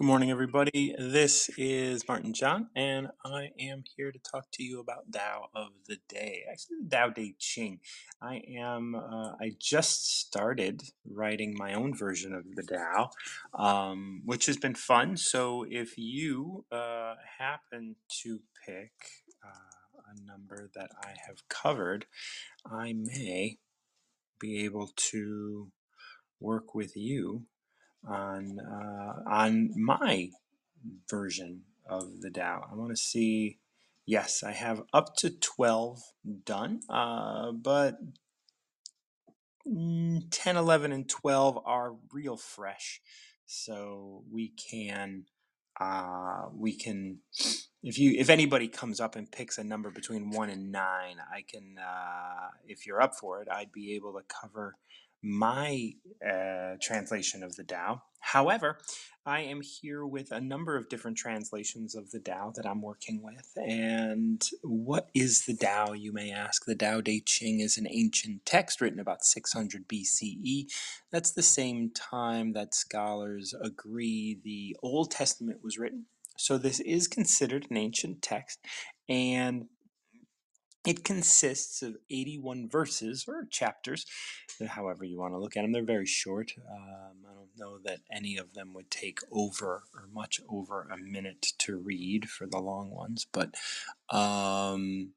Good morning, everybody. This is Martin John, and I am here to talk to you about Tao of the Day. Actually, Tao Te Ching. I am. Uh, I just started writing my own version of the Tao, um, which has been fun. So, if you uh, happen to pick uh, a number that I have covered, I may be able to work with you on uh, on my version of the Tao. I want to see. Yes, I have up to twelve done, uh, but mm, 10, 11, and 12 are real fresh. So we can, uh, we can, if you, if anybody comes up and picks a number between one and nine, I can, uh, if you're up for it, I'd be able to cover my uh, translation of the Tao. However, I am here with a number of different translations of the Tao that I'm working with. And what is the Tao, you may ask? The Tao Te Ching is an ancient text written about 600 BCE. That's the same time that scholars agree the Old Testament was written. So this is considered an ancient text. And it consists of 81 verses or chapters, however you want to look at them. They're very short. Um, I don't know that any of them would take over or much over a minute to read for the long ones, but um,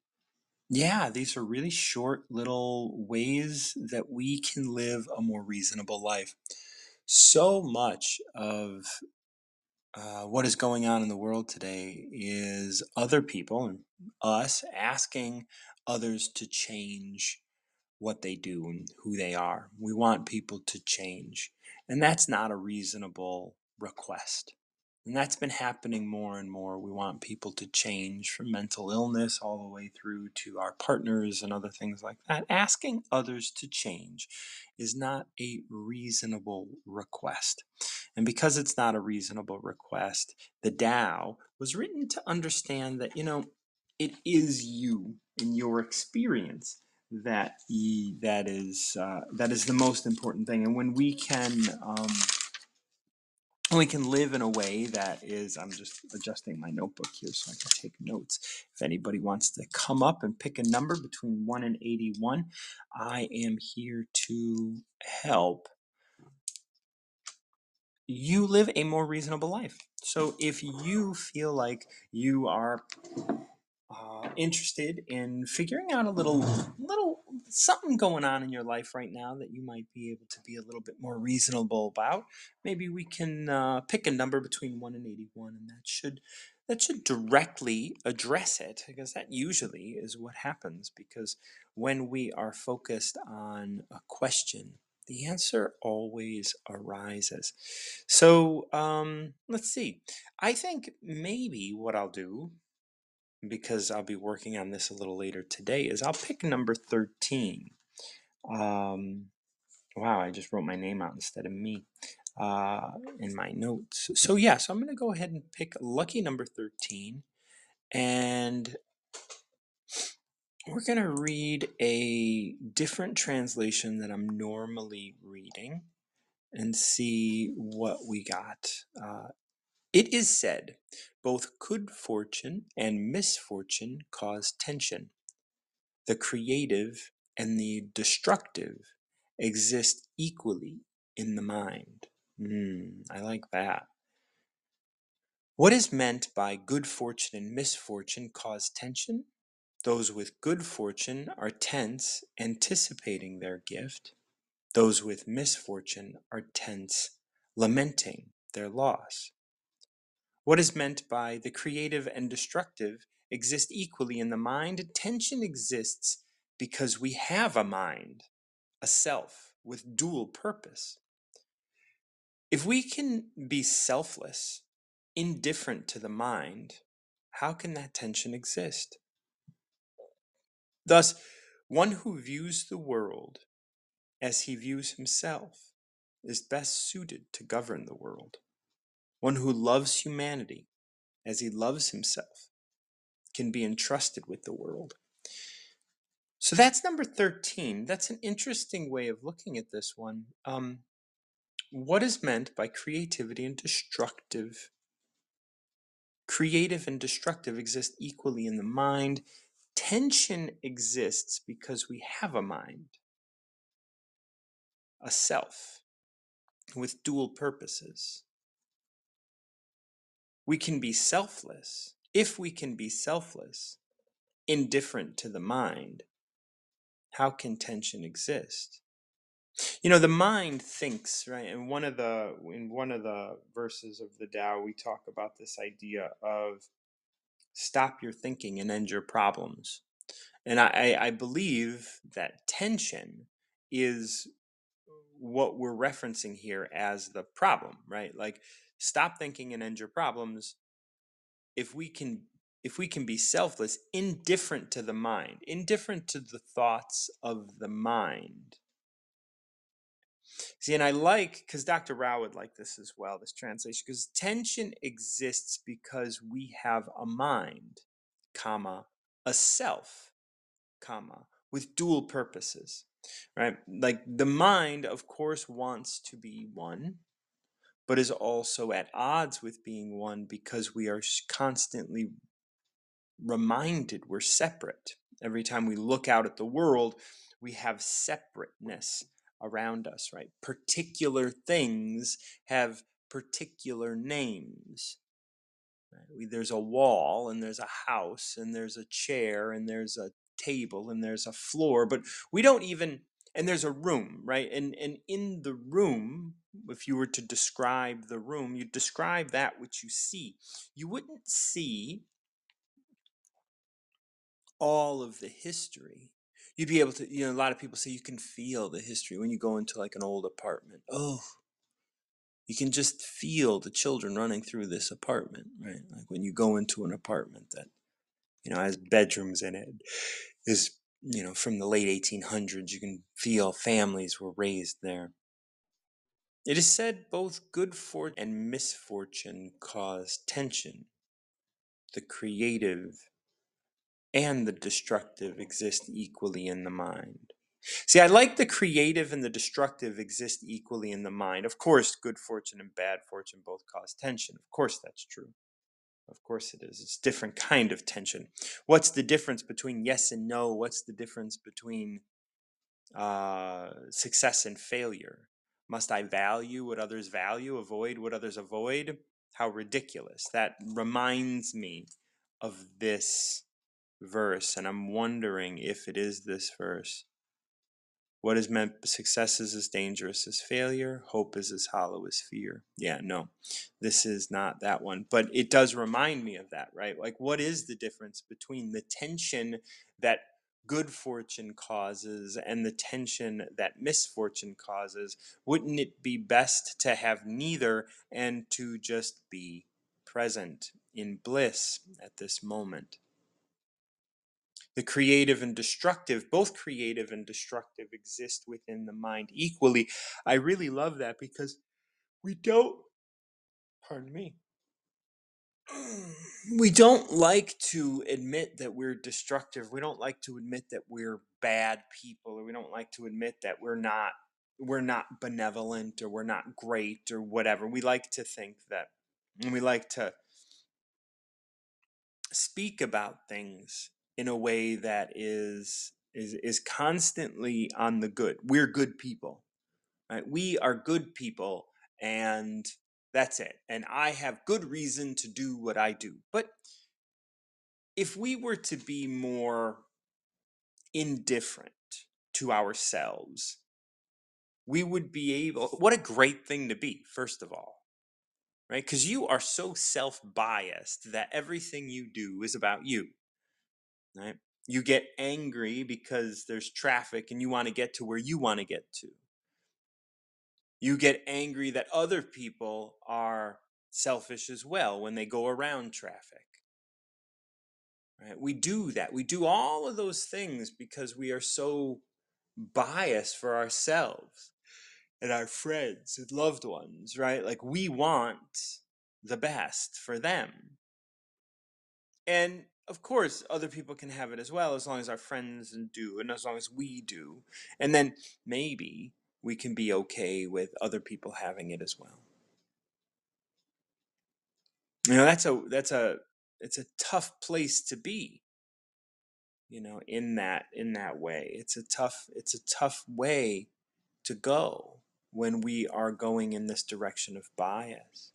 yeah, these are really short little ways that we can live a more reasonable life. So much of uh, what is going on in the world today is other people and us asking others to change what they do and who they are. We want people to change. And that's not a reasonable request. And that's been happening more and more. We want people to change from mental illness all the way through to our partners and other things like that. Asking others to change is not a reasonable request. And because it's not a reasonable request, the Tao was written to understand that, you know, it is you in your experience that that is uh, that is the most important thing. And when we can um, we can live in a way that is i'm just adjusting my notebook here so i can take notes if anybody wants to come up and pick a number between 1 and 81 i am here to help you live a more reasonable life so if you feel like you are uh, interested in figuring out a little little something going on in your life right now that you might be able to be a little bit more reasonable about. Maybe we can uh, pick a number between 1 and 81 and that should that should directly address it because that usually is what happens because when we are focused on a question the answer always arises. So um, let's see. I think maybe what i'll do because I'll be working on this a little later today, is I'll pick number 13. Um, wow, I just wrote my name out instead of me uh, in my notes. So, yeah, so I'm going to go ahead and pick lucky number 13. And we're going to read a different translation that I'm normally reading and see what we got. Uh, it is said, both good fortune and misfortune cause tension. The creative and the destructive exist equally in the mind. Mm, I like that. What is meant by good fortune and misfortune cause tension? Those with good fortune are tense, anticipating their gift. Those with misfortune are tense, lamenting their loss. What is meant by the creative and destructive exist equally in the mind. Tension exists because we have a mind, a self with dual purpose. If we can be selfless, indifferent to the mind, how can that tension exist? Thus, one who views the world as he views himself is best suited to govern the world. One who loves humanity as he loves himself can be entrusted with the world. So that's number 13. That's an interesting way of looking at this one. Um, what is meant by creativity and destructive creative and destructive exist equally in the mind. Tension exists because we have a mind, a self, with dual purposes. We can be selfless. If we can be selfless, indifferent to the mind, how can tension exist? You know, the mind thinks, right? And one of the in one of the verses of the Tao, we talk about this idea of stop your thinking and end your problems. And I, I believe that tension is what we're referencing here as the problem, right? Like stop thinking and end your problems. If we can if we can be selfless, indifferent to the mind, indifferent to the thoughts of the mind, See, and I like because Dr. Rao would like this as well, this translation, because tension exists because we have a mind, comma, a self, comma, with dual purposes. Right? Like the mind, of course, wants to be one, but is also at odds with being one because we are constantly reminded we're separate. Every time we look out at the world, we have separateness around us, right? Particular things have particular names. There's a wall, and there's a house, and there's a chair, and there's a table, and there's a floor, but we don't even, and there's a room, right? And, and in the room, if you were to describe the room, you'd describe that which you see. You wouldn't see all of the history. You'd be able to you know a lot of people say you can feel the history when you go into like an old apartment. Oh you can just feel the children running through this apartment right? Like when you go into an apartment that you know has bedrooms in it is you know from the late 1800s you can feel families were raised there it is said both good fortune and misfortune cause tension the creative and the destructive exist equally in the mind. See, I like the creative and the destructive exist equally in the mind. Of course, good fortune and bad fortune both cause tension. Of course, that's true. Of course, it is. It's different kind of tension. What's the difference between yes and no? What's the difference between uh, success and failure? Must I value what others value, avoid what others avoid? How ridiculous. That reminds me of this verse, and I'm wondering if it is this verse. What is meant success is as dangerous as failure, hope is as hollow as fear. Yeah, no, this is not that one. But it does remind me of that, right? Like, what is the difference between the tension that good fortune causes and the tension that misfortune causes? Wouldn't it be best to have neither and to just be present in bliss at this moment? the creative and destructive, both creative and destructive exist within the mind equally. I really love that because we don't, pardon me, we don't like to admit that we're destructive. We don't like to admit that we're bad people, or we don't like to admit that we're not we're not benevolent or we're not great or whatever. We like to think that and we like to speak about things in a way that is is is constantly on the good. We're good people. Right? We are good people and that's it. And I have good reason to do what I do. But if we were to be more indifferent to ourselves, we would be able, what a great thing to be, first of all, right? Because you are so self biased that everything you do is about you right? You get angry because there's traffic and you want to get to where you want to get to. You get angry that other people are selfish as well when they go around traffic. Right? We do that. We do all of those things because we are so biased for ourselves and our friends and loved ones, right? Like we want the best for them. And of course, other people can have it as well, as long as our friends do, and as long as we do. And then maybe we can be okay with other people having it as well. You know, that's a that's a it's a tough place to be, you know, in that in that way. It's a tough it's a tough way to go when we are going in this direction of bias.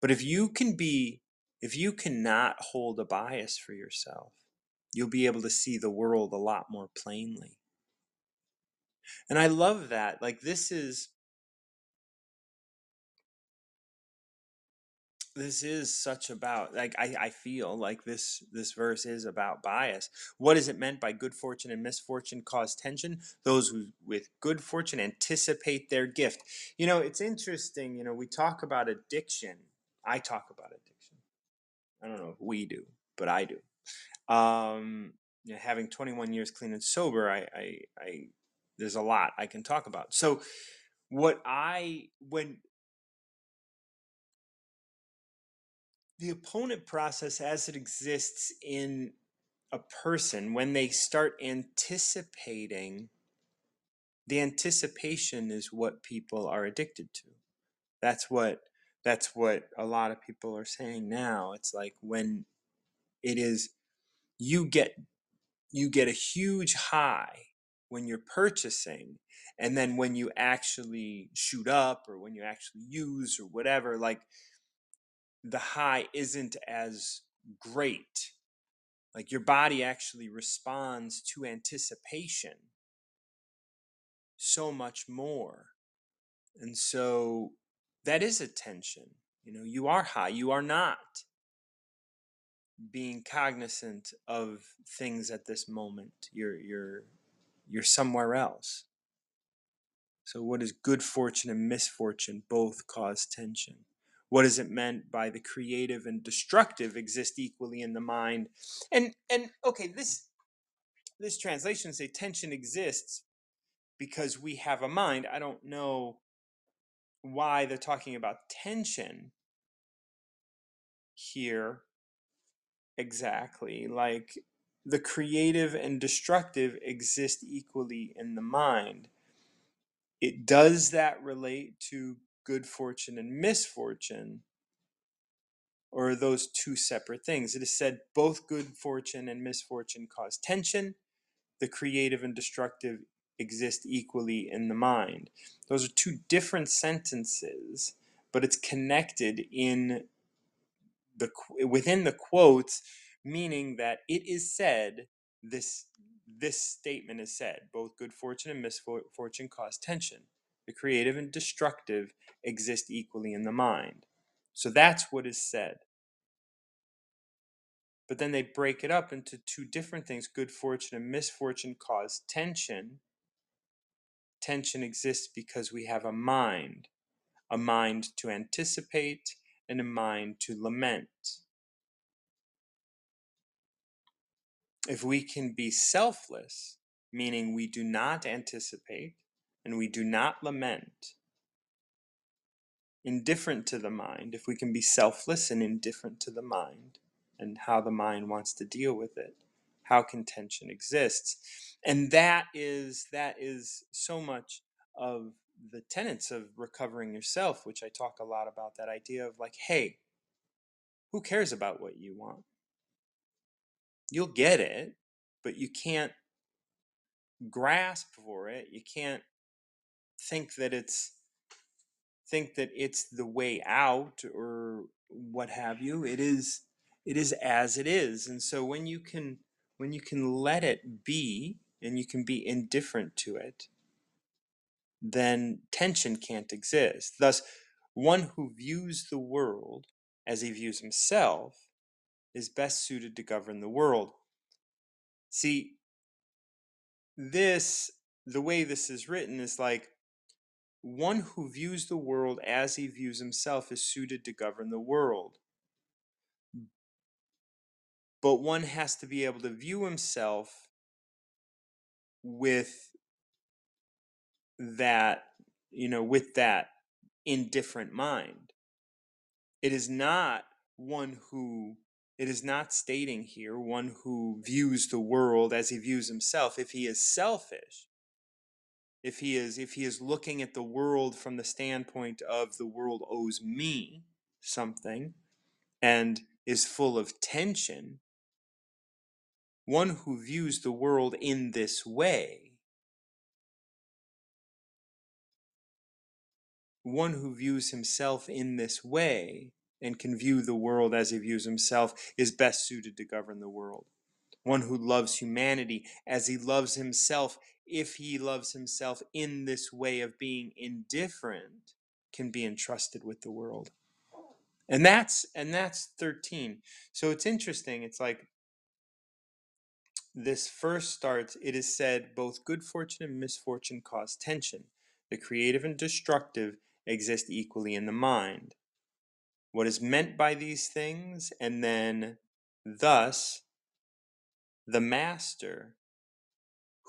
But if you can be if you cannot hold a bias for yourself, you'll be able to see the world a lot more plainly. And I love that. Like this is this is such about like I, I feel like this this verse is about bias. What is it meant by good fortune and misfortune cause tension? Those who with good fortune anticipate their gift. You know it's interesting you know we talk about addiction. I talk about addiction. I don't know if we do but i do. Um you know, having 21 years clean and sober I, I i there's a lot i can talk about. So what i when the opponent process as it exists in a person when they start anticipating the anticipation is what people are addicted to. That's what that's what a lot of people are saying now. It's like when it is you get you get a huge high when you're purchasing and then when you actually shoot up or when you actually use or whatever like the high isn't as great. Like your body actually responds to anticipation so much more. And so that is a tension you know you are high you are not being cognizant of things at this moment. You're you're you're somewhere else. So what is good fortune and misfortune both cause tension? What is it meant by the creative and destructive exist equally in the mind? And and okay this this translation say tension exists because we have a mind. I don't know why they're talking about tension here exactly. Like the creative and destructive exist equally in the mind. It does that relate to good fortune and misfortune, or are those two separate things? It is said both good fortune and misfortune cause tension. The creative and destructive exist equally in the mind. Those are two different sentences, but it's connected in the within the quotes, meaning that it is said this this statement is said both good fortune and misfortune cause tension. The creative and destructive exist equally in the mind. So that's what is said. But then they break it up into two different things. Good fortune and misfortune cause tension. Tension exists because we have a mind, a mind to anticipate and a mind to lament. If we can be selfless, meaning we do not anticipate and we do not lament, indifferent to the mind, if we can be selfless and indifferent to the mind and how the mind wants to deal with it, how contention exists. And that is that is so much of the tenets of recovering yourself, which I talk a lot about that idea of like, hey, who cares about what you want? You'll get it but you can't grasp for it. You can't think that it's think that it's the way out or what have you. It is it is as it is. And so when you can when you can let it be and you can be indifferent to it, then tension can't exist. Thus, one who views the world as he views himself is best suited to govern the world. See, this, the way this is written, is like one who views the world as he views himself is suited to govern the world. But one has to be able to view himself with that, you know, with that indifferent mind. It is not one who it is not stating here one who views the world as he views himself. If he is selfish, if he is if he is looking at the world from the standpoint of the world owes me something, and is full of tension, one who views the world in this way, one who views himself in this way and can view the world as he views himself is best suited to govern the world. One who loves humanity as he loves himself, if he loves himself in this way of being indifferent, can be entrusted with the world. And that's and that's 13. So it's interesting. It's like this first starts, it is said both good fortune and misfortune cause tension. The creative and destructive exist equally in the mind. What is meant by these things, and then thus the master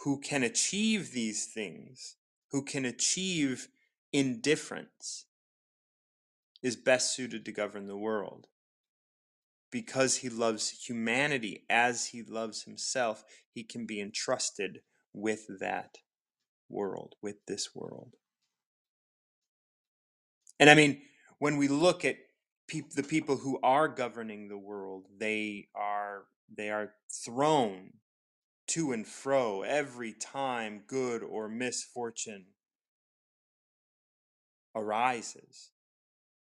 who can achieve these things, who can achieve indifference, is best suited to govern the world because he loves humanity as he loves himself, he can be entrusted with that world, with this world. And I mean, when we look at the people who are governing the world, they are they are thrown to and fro every time good or misfortune arises.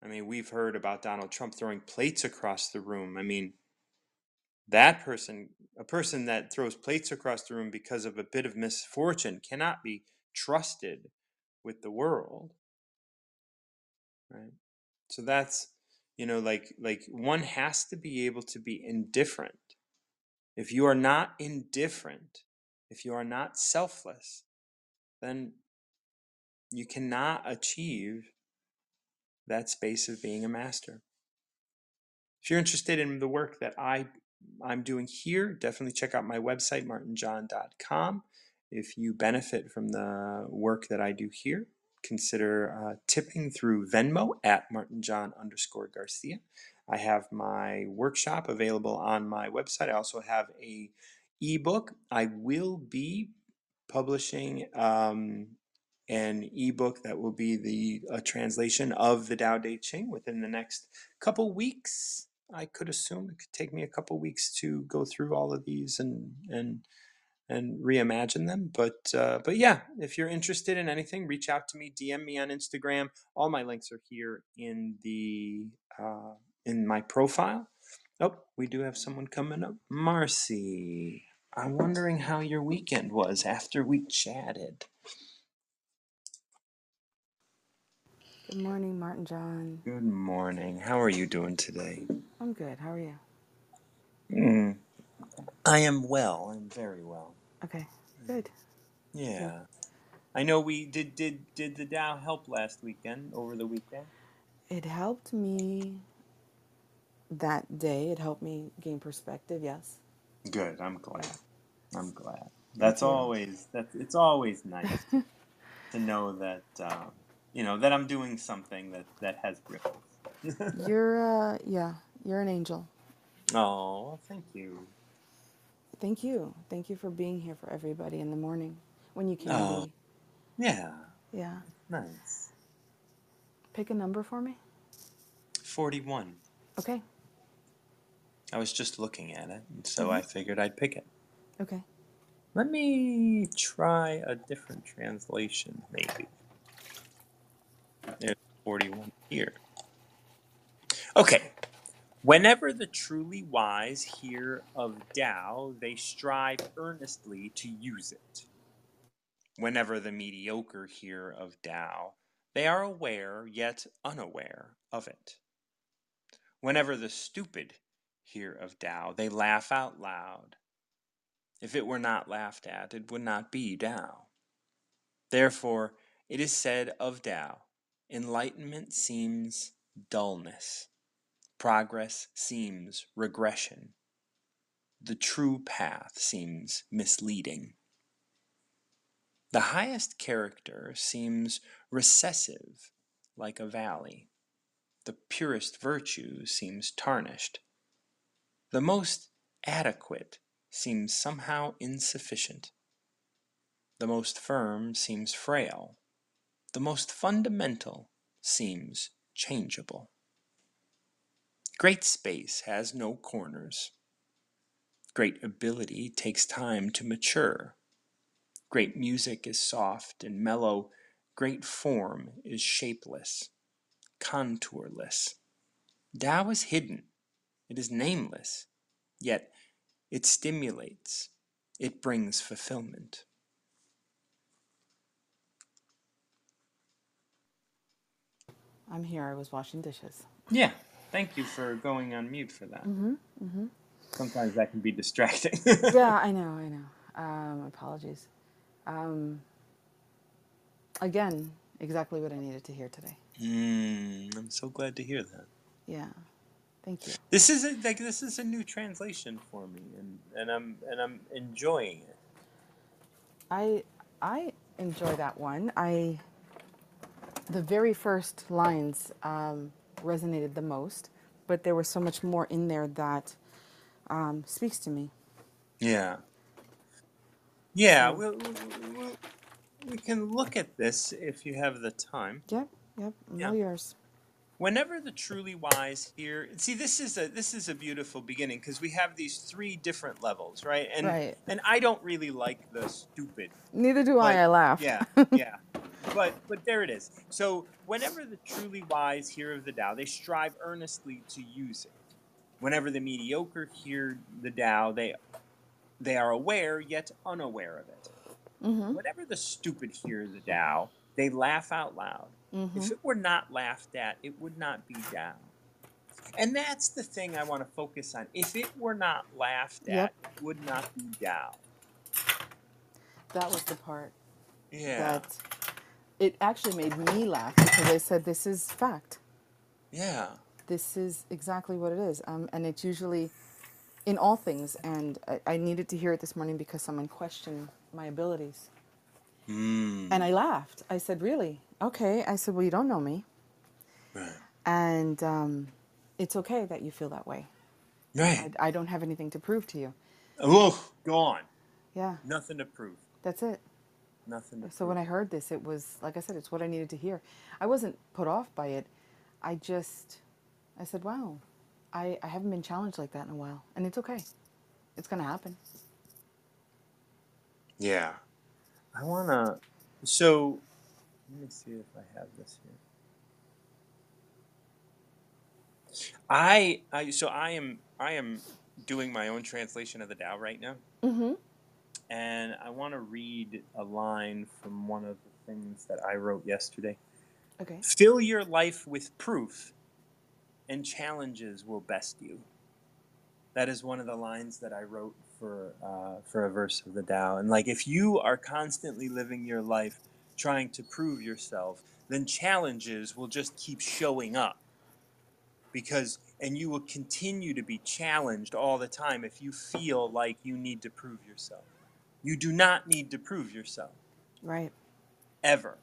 I mean, we've heard about Donald Trump throwing plates across the room. I mean, that person, a person that throws plates across the room because of a bit of misfortune, cannot be trusted with the world. Right? So that's, you know, like like one has to be able to be indifferent. If you are not indifferent, if you are not selfless, then you cannot achieve that space of being a master. If you're interested in the work that I I'm doing here, definitely check out my website martinjohn.com. If you benefit from the work that I do here, consider uh, tipping through Venmo at martinjohn underscore Garcia. I have my workshop available on my website. I also have a ebook. I will be publishing um, an ebook that will be the a translation of the Tao Te Ching within the next couple weeks. I could assume it could take me a couple weeks to go through all of these and and and reimagine them. But uh, but yeah, if you're interested in anything, reach out to me. DM me on Instagram. All my links are here in the uh, in my profile. Oh, we do have someone coming up, Marci. I'm wondering how your weekend was after we chatted. Good morning, Martin John. Good morning. How are you doing today? I'm good. How are you? Mm, I am well. I'm very well. Okay, good. Good. Yeah. I know we did did did the Tao help last weekend over the weekend? It helped me that day. It helped me gain perspective. Yes. Good. I'm glad. I'm glad. That's always that's it's always nice to know that uh, you know that I'm doing something that that has ripples. You're uh yeah, you're an angel. oh, thank you. Thank you. Thank you for being here for everybody in the morning when you can Oh, be. yeah. Yeah. Nice. Pick a number for me. 41. Okay. I was just looking at it, and so I Mhm. figured I'd pick it. Okay. Let me try a different translation, maybe. There's 41 here. Okay. Whenever the truly wise hear of Tao, they strive earnestly to use it. Whenever the mediocre hear of Tao, they are aware yet unaware of it. Whenever the stupid hear of Tao, they laugh out loud. If it were not laughed at, it would not be Tao. Therefore, it is said of Tao enlightenment seems dullness, progress seems regression, the true path seems misleading. The highest character seems recessive, like a valley. The purest virtue seems tarnished. The most adequate seems somehow insufficient. The most firm seems frail. The most fundamental seems changeable. Great space has no corners. Great ability takes time to mature. Great music is soft and mellow. Great form is shapeless, contourless. Tao is hidden, it is nameless, yet it stimulates, it brings fulfillment. I'm here. I was washing dishes. Yeah, thank you for going on mute for that. Mm-hmm. Mm-hmm. Sometimes that can be distracting. Yeah, I know. I know. Um, apologies. Um, again, exactly what I needed to hear today. mm, I'm so glad to hear that. Yeah. Thank you. This is a, like this is a new translation for me, and, and I'm and I'm enjoying it. I I enjoy that one. I the very first lines um, resonated the most, but there was so much more in there that um, speaks to me. Yeah, yeah. So, We'll, we'll, we'll, can look at this if you have the time. yep, yep. I'm Yeah. all yours. Whenever the truly wise hear, see, this is a this is a beautiful beginning because we have these three different levels, right? And Right. and I don't really like the stupid Neither do I. Like, I laugh. yeah, yeah. But but there it is. So whenever the truly wise hear of the Tao, they strive earnestly to use it. Whenever the mediocre hear the Tao, they they are aware yet unaware of it. Mm-hmm. Whenever the stupid hear the Tao, they laugh out loud. Mm-hmm. If it were not laughed at, it would not be Tao. And that's the thing I want to focus on. If it were not laughed at, Yep. it would not be Tao. That was the part Yeah. that it actually made me laugh because I said, "This is fact. Yeah. This is exactly what it is." Um, and it's usually in all things. And I, I needed to hear it this morning because someone questioned my abilities, Mm. and I laughed. I said, "Really? Okay." I said, "Well, you don't know me, Right. and um, it's okay that you feel that way. Right. I, I don't have anything to prove to you." Oh, gone. Yeah, Nothing to prove. that's it. Nothing to So prove. when I heard this, it was like I said, it's what I needed to hear. I wasn't put off by it. I just, I said, wow, I, I haven't been challenged like that in a while. And it's okay. It's going to happen. Yeah. I wanna. So, let me see if I have this here. I, I, so I am, I am doing my own translation of the Tao right now, Mm-hmm. And I want to read a line from one of the things that I wrote yesterday. Okay. Fill your life with proof, and challenges will best you. That is one of the lines that I wrote for uh, for a verse of the Tao. And like, if you are constantly living your life trying to prove yourself, then challenges will just keep showing up. Because and you will continue to be challenged all the time if you feel like you need to prove yourself. You do not need to prove yourself Right. ever.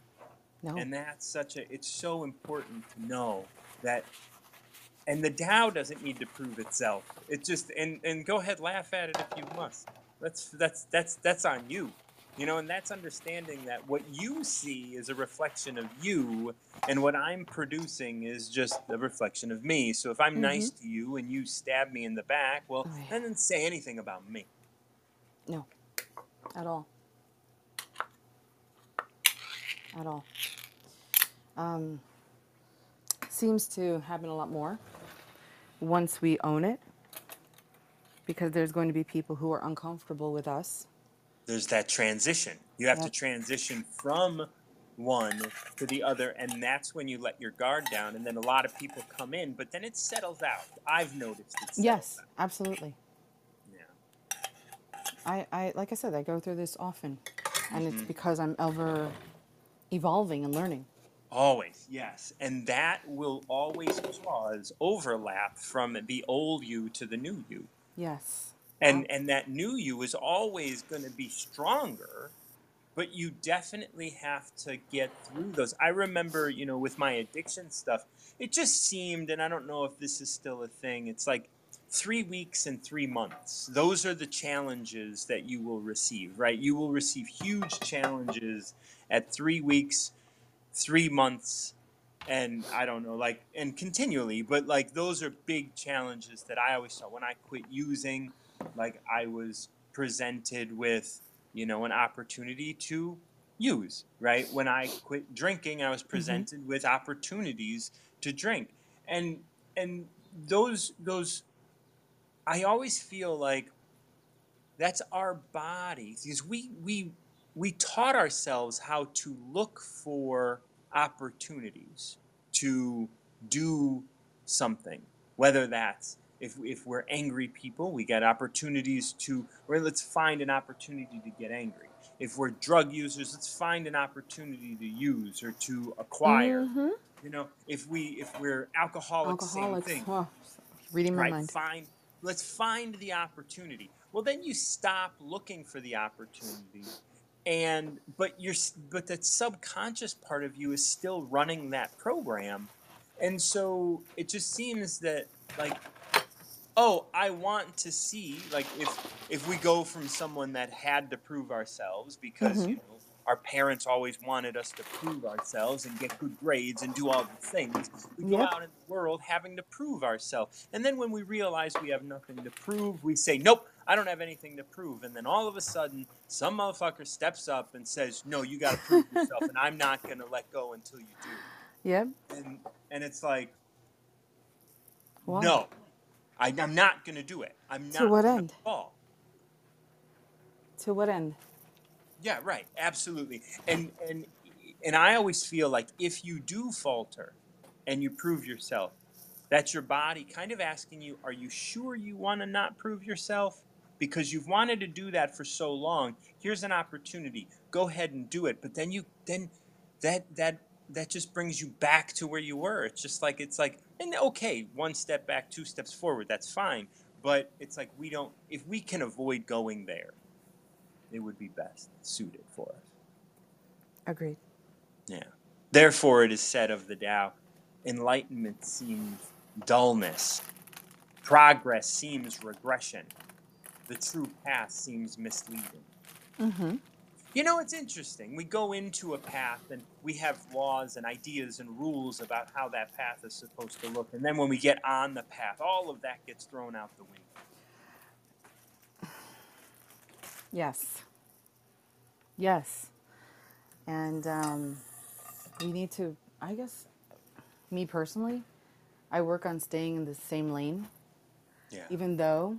No. And that's such a it's so important to know that and the Tao doesn't need to prove itself. It just and and go ahead laugh at it if you must. That's that's that's that's on you. You know, and that's understanding that what you see is a reflection of you and what I'm producing is just a reflection of me. So if I'm nice mm-hmm. to you and you stab me in the back, well, Oh, yeah. then say anything about me. No. At all. At all. Um, seems to happen a lot more once we own it because there's going to be people who are uncomfortable with us. there's that transition. You have to transition from one to the other, and that's when you let your guard down. And then a lot of people come in, but then it settles out. I've noticed it. Yes, out. absolutely. I, I like I said, I go through this often, and it's hmm because I'm ever evolving and learning. Always, yes. And that will always cause overlap from the old you to the new you. Yes. And and that new you is always going to be stronger, but you definitely have to get through those. I remember, you know, with my addiction stuff, it just seemed and I don't know if this is still a thing. It's like 3 weeks and 3 months. Those are the challenges that you will receive, right? You will receive huge challenges at 3 weeks, 3 months, and I don't know, like, and continually, but like those are big challenges that I always saw when I quit using. Like I was presented with, you know, an opportunity to use, right? When I quit drinking, I was Mm-hmm. presented with opportunities to drink, and and those those I always feel like that's our bodies because we we we taught ourselves how to look for opportunities to do something whether that's if, if we're angry people we get opportunities to or let's find an opportunity to get angry if we're drug users let's find an opportunity to use or to acquire Mm-hmm. you know if we if we're alcoholics same thing reading my right mind. find let's find the opportunity well then you stop looking for the opportunity and but you're but that subconscious part of you is still running that program and so it just seems that like oh i want to see like if if we go from someone that had to prove ourselves because Mm-hmm. you know our parents always wanted us to prove ourselves and get good grades and do all the things we go Yep. out in the world having to prove ourselves and then when we realize we have nothing to prove we say nope i don't have anything to prove and then all of a sudden some motherfucker steps up and says no you got to prove yourself and i'm not going to let go until you do Yep. and and it's like no, I, I'm not going to do it. I'm To not what going end? to fall. To what end? Yeah, right. Absolutely. And and and I always feel like if you do falter and you prove yourself, that's your body kind of asking you, are you sure you want to not prove yourself? Because you've wanted to do that for so long. Here's an opportunity. Go ahead and do it. But then you then that that that just brings you back to where you were. It's just like it's like and okay, one step back, two steps forward, that's fine. But it's like we don't if we can avoid going there, it would be best suited for us. Agreed. Yeah. Therefore, it is said of the Tao, enlightenment seems dullness, progress seems regression, the true path seems misleading. Mm-hmm. You know, it's interesting. We go into a path and we have laws and ideas and rules about how that path is supposed to look. And then when we get on the path, all of that gets thrown out the window. Yes. Yes. And um, we need to, I guess, me personally, I work on staying in the same lane, Yeah. even though,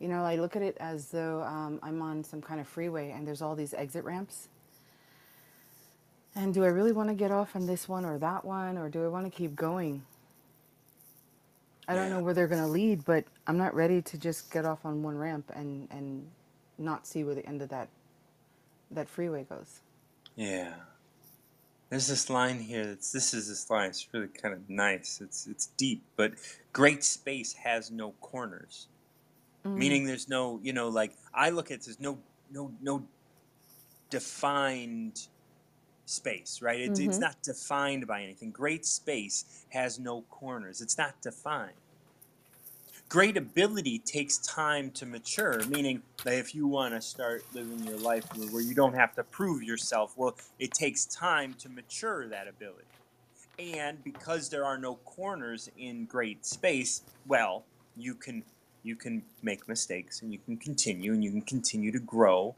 you know, I look at it as though um, I'm on some kind of freeway and there's all these exit ramps. And do I really want to get off on this one or that one, or do I want to keep going? I don't Yeah. know where they're going to lead, but I'm not ready to just get off on one ramp and, and not see where the end of that that freeway goes. Yeah. There's this line here. That's this is this line. It's really kind of nice. It's it's deep, but great space has no corners. Mm-hmm. Meaning there's no, you know, like I look at there's no no no defined space, right? It, It's mm-hmm. not defined by anything. Great space has no corners. It's not defined. Great ability takes time to mature, meaning that if you want to start living your life where you don't have to prove yourself, well, it takes time to mature that ability. And because there are no corners in great space, well, you can you can make mistakes and you can continue and you can continue to grow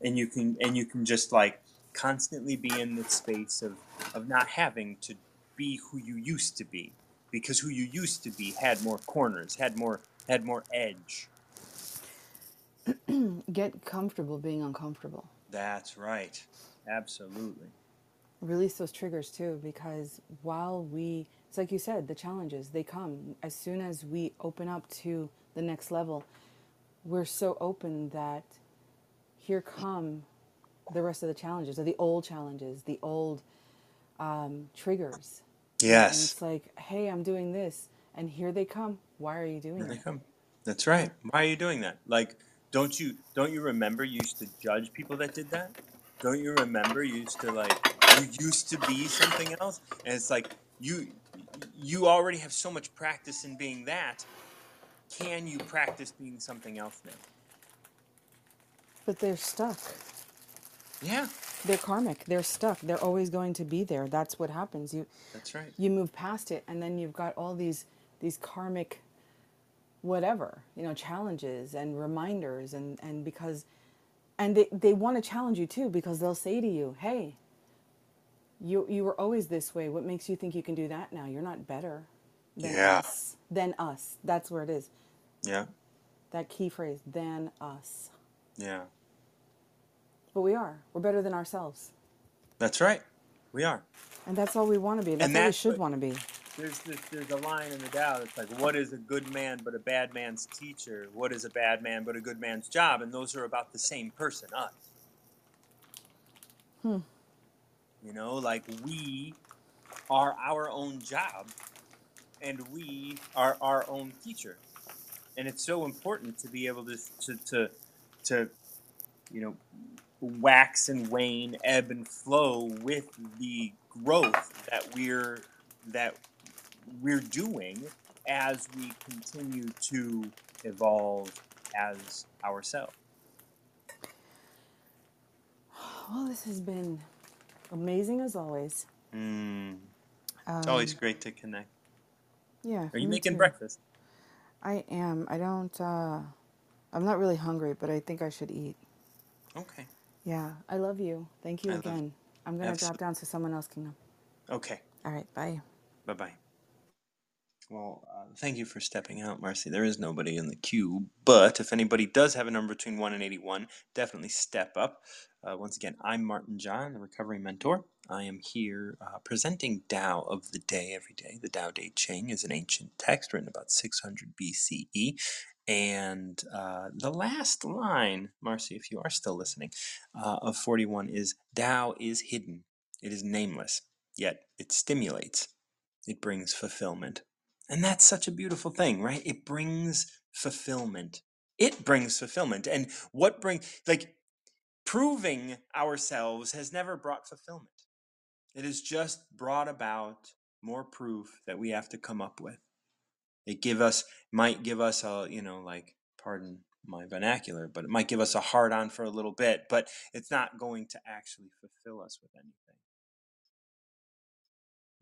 and you can and you can just like constantly be in the space of of not having to be who you used to be because who you used to be had more corners had more had more edge Get comfortable being uncomfortable. that's right absolutely Release those triggers too, because while we, it's like you said, the challenges, they come. As soon as we open up to the next level, we're so open that here come the rest of the challenges, or the old challenges, the old um, triggers. And yes it's like, hey, I'm doing this. And here they come. Why are you doing Here they come. That's right. Why are you doing that? Like, don't you don't you remember you used to judge people that did that? Don't you remember you used to like you used to be something else? And it's like you you already have so much practice in being that. Can you practice being something else now? But they're stuck. Yeah. they're karmic. They're stuck. They're always going to be there. That's what happens. You That's right. you move past it and then you've got all these these karmic whatever, you know, challenges and reminders and and because and they, they want to challenge you too because they'll say to you, "Hey, you you were always this way. What makes you think you can do that now? You're not better than Yeah. us. Than us." That's where it is. Yeah. That key phrase, than us. Yeah. But we are. We're better than ourselves. That's right. We are. And that's all we want to be. That's And all we should want to be. There's this, there's a line in the Tao that's like, "What is a good man but a bad man's teacher? What is a bad man but a good man's job?" And those are about the same person, us. Hmm. You know, like we are our own job, and we are our own teacher. And it's so important to be able to to to, to you know wax and wane, ebb and flow with the growth that we're that we're doing as we continue to evolve as ourselves. Well, this has been amazing as always. Mm, it's always Um, great to connect. yeah. Are you making too. breakfast? I am. I don't. Uh, I'm not really hungry, but I think I should eat. Okay. Yeah. I love you. Thank you I love again. I'm gonna Absolutely. drop down so someone else can. Okay. All right. Bye. Bye bye. Well, uh, thank you for stepping out, Marci. There is nobody in the queue, but if anybody does have a number between 1 and 81, definitely step up. Uh, once again, I'm Martin John, the recovery mentor. I am here uh, presenting Tao of the Day every day. The Tao Te Ching is an ancient text written about 600 BCE. And uh, the last line, Marci, if you are still listening, uh, of 41 is Tao is hidden, it is nameless, yet it stimulates it brings fulfillment. And that's such a beautiful thing, right? It brings fulfillment. It brings fulfillment. And what brings, like, proving ourselves has never brought fulfillment. It has just brought about more proof that we have to come up with. It give us, might give us a, you know, like, pardon my vernacular, but it might give us a hard on for a little bit, but it's not going to actually fulfill us with anything.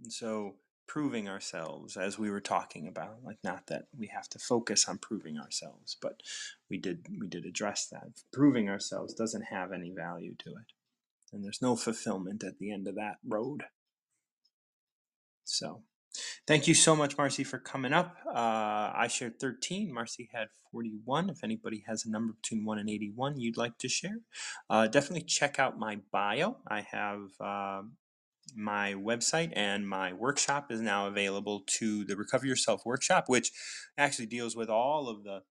And so proving ourselves as we were talking about like not that we have to focus on proving ourselves but we did we did address that proving ourselves doesn't have any value to it and there's no fulfillment at the end of that road so thank you so much Marci for coming up. Uh, i shared 13 Marci had 41 if anybody has a number between 1 and 81 you'd like to share uh, definitely check out my bio. I have um my website and my workshop is now available to the recover yourself workshop which actually deals with all of the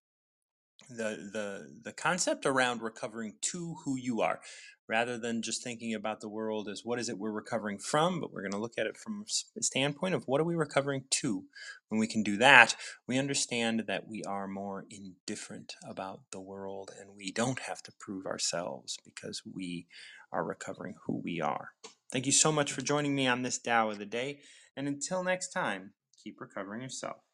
the the the concept around recovering to who you are rather than just thinking about the world as what is it we're recovering from but we're going to look at it from a standpoint of what are we recovering to when we can do that we understand that we are more indifferent about the world and we don't have to prove ourselves because we are recovering who we are Thank you so much for joining me on this Tao of the Day. And until next time, keep recovering yourself.